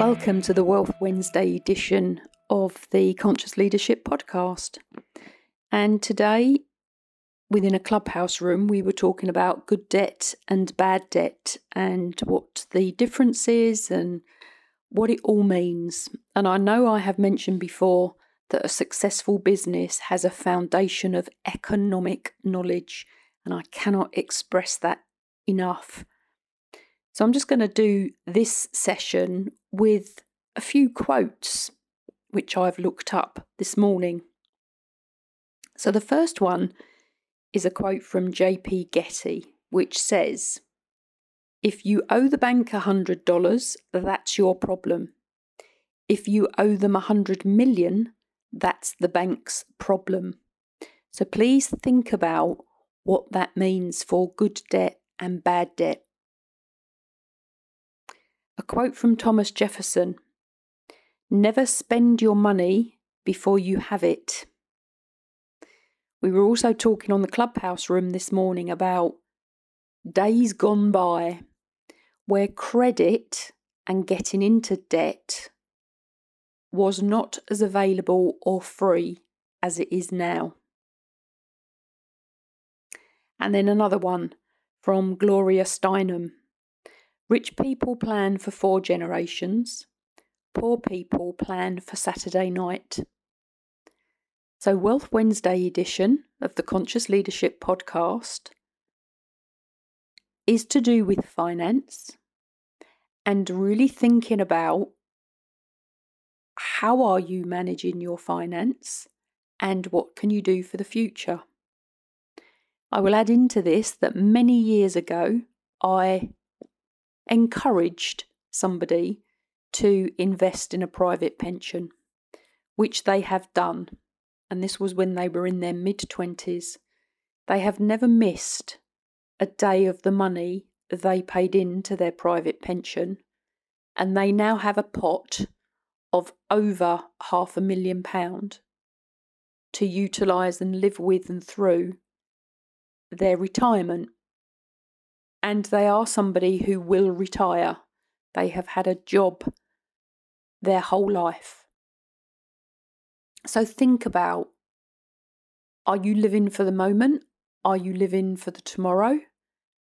Welcome to the Wealth Wednesday edition of the Conscious Leadership Podcast. And today, within a clubhouse room, we were talking about good debt and bad debt and what the difference is and what it all means. And I know I have mentioned before that a successful business has a foundation of economic knowledge, and I cannot express that enough. So I'm just going to do this session with a few quotes which I've looked up this morning. So the first one is a quote from JP Getty, which says, If you owe the bank $100, that's your problem. If you owe them a 100 million, that's the bank's problem. So please think about what that means for good debt and bad debt. A quote from Thomas Jefferson Never spend your money before you have it. We were also talking on the clubhouse room this morning about days gone by where credit and getting into debt was not as available or free as it is now. And then another one from Gloria Steinem Rich people plan for four generations, poor people plan for Saturday night. So, Wealth Wednesday edition of the Conscious Leadership podcast is to do with finance and really thinking about how are you managing your finance and what can you do for the future. I will add into this that many years ago I encouraged somebody to invest in a private pension, which they have done. And this was when they were in their mid 20s. They have never missed a day of the money they paid into their private pension, and they now have a pot of over half a million pound to utilise and live with and through their retirement and they are somebody who will retire. They have had a job their whole life. So think about are you living for the moment? Are you living for the tomorrow?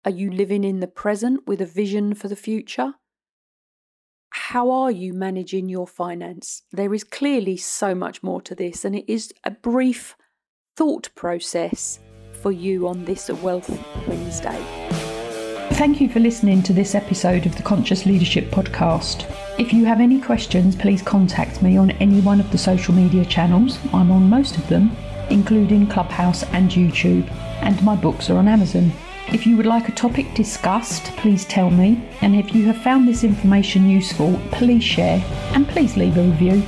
Are you living in the present with a vision for the future? How are you managing your finance? There is clearly so much more to this, and it is a brief thought process for you on this Wealth Wednesday. Thank you for listening to this episode of the Conscious Leadership Podcast. If you have any questions, please contact me on any one of the social media channels. I'm on most of them, including Clubhouse and YouTube, and my books are on Amazon. If you would like a topic discussed, please tell me. And if you have found this information useful, please share and please leave a review.